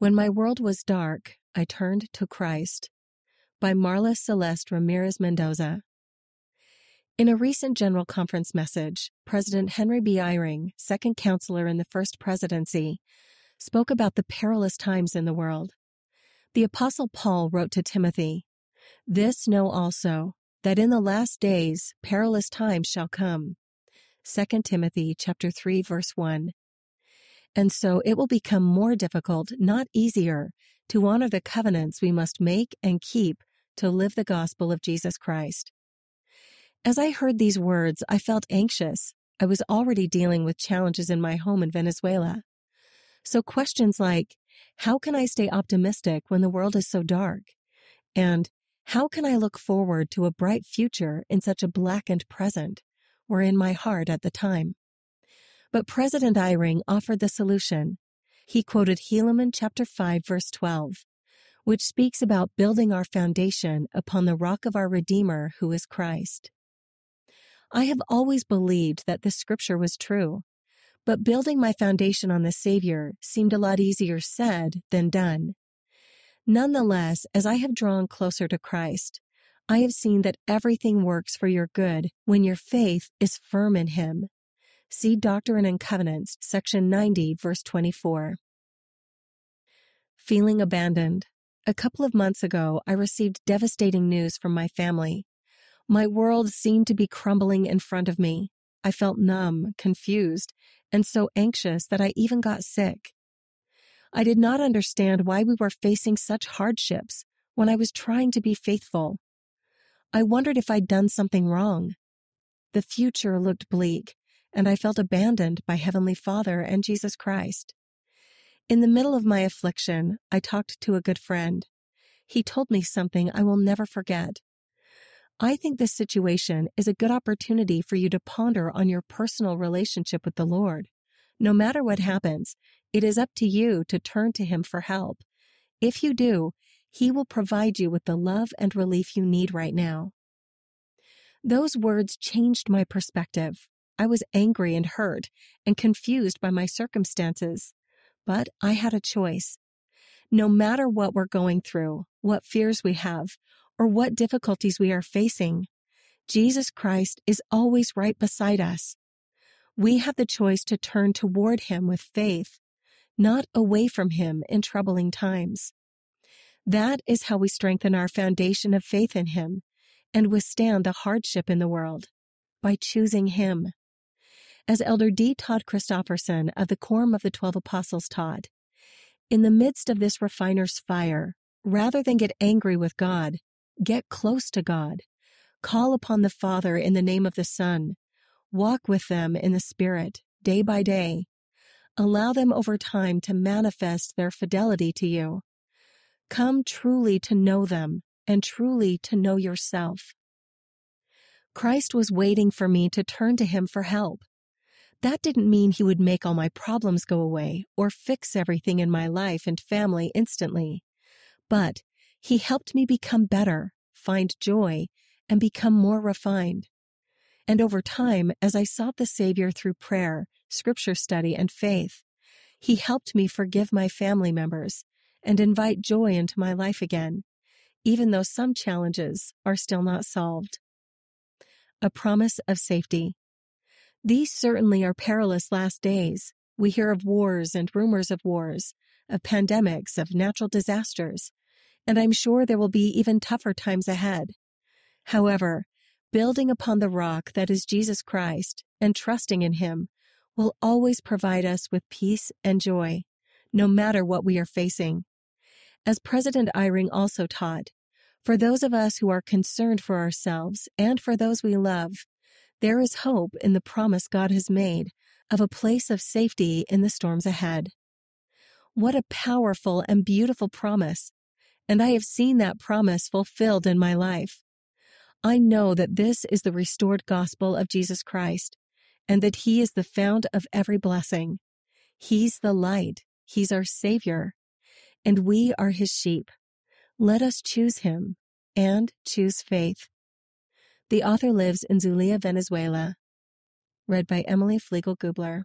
When my world was dark, I turned to Christ. By Marla Celeste Ramirez Mendoza. In a recent General Conference message, President Henry B. Eyring, second counselor in the First Presidency, spoke about the perilous times in the world. The Apostle Paul wrote to Timothy, This know also, that in the last days perilous times shall come. 2 Timothy chapter 3 verse 1. And so it will become more difficult, not easier, to honor the covenants we must make and keep to live the gospel of Jesus Christ. As I heard these words, I felt anxious. I was already dealing with challenges in my home in Venezuela. So questions like, how can I stay optimistic when the world is so dark? And how can I look forward to a bright future in such a blackened present were in my heart at the time? But President Eyring offered the solution. He quoted Helaman chapter 5 verse 12, which speaks about building our foundation upon the rock of our Redeemer who is Christ. I have always believed that this scripture was true, but building my foundation on the Savior seemed a lot easier said than done. Nonetheless, as I have drawn closer to Christ, I have seen that everything works for your good when your faith is firm in Him. See Doctrine and Covenants, section 90, verse 24. Feeling abandoned. A couple of months ago, I received devastating news from my family. My world seemed to be crumbling in front of me. I felt numb, confused, and so anxious that I even got sick. I did not understand why we were facing such hardships when I was trying to be faithful. I wondered if I'd done something wrong. The future looked bleak, and I felt abandoned by Heavenly Father and Jesus Christ. In the middle of my affliction, I talked to a good friend. He told me something I will never forget. I think this situation is a good opportunity for you to ponder on your personal relationship with the Lord. No matter what happens, it is up to you to turn to Him for help. If you do, He will provide you with the love and relief you need right now. Those words changed my perspective. I was angry and hurt and confused by my circumstances, but I had a choice. No matter what we're going through, what fears we have, or what difficulties we are facing, Jesus Christ is always right beside us. We have the choice to turn toward Him with faith, not away from Him in troubling times. That is how we strengthen our foundation of faith in Him and withstand the hardship in the world by choosing Him as Elder D. Todd Christofferson of the Quorum of the Twelve Apostles taught. In the midst of this refiner's fire, rather than get angry with God, get close to God. Call upon the Father in the name of the Son. Walk with them in the Spirit, day by day. Allow them over time to manifest their fidelity to you. Come truly to know them and truly to know yourself. Christ was waiting for me to turn to him for help. That didn't mean he would make all my problems go away or fix everything in my life and family instantly. But he helped me become better, find joy, and become more refined. And over time, as I sought the Savior through prayer, scripture study, and faith, he helped me forgive my family members and invite joy into my life again, even though some challenges are still not solved. A promise of safety. These certainly are perilous last days. We hear of wars and rumors of wars, of pandemics, of natural disasters, and I'm sure there will be even tougher times ahead. However, building upon the rock that is Jesus Christ and trusting in Him will always provide us with peace and joy, no matter what we are facing. As President Eyring also taught, for those of us who are concerned for ourselves and for those we love, there is hope in the promise God has made of a place of safety in the storms ahead. What a powerful and beautiful promise, and I have seen that promise fulfilled in my life. I know that this is the restored gospel of Jesus Christ, and that He is the fount of every blessing. He's the light, He's our Savior, and we are His sheep. Let us choose Him and choose faith. The author lives in Zulia, Venezuela. Read by Emily Flegel Gubler.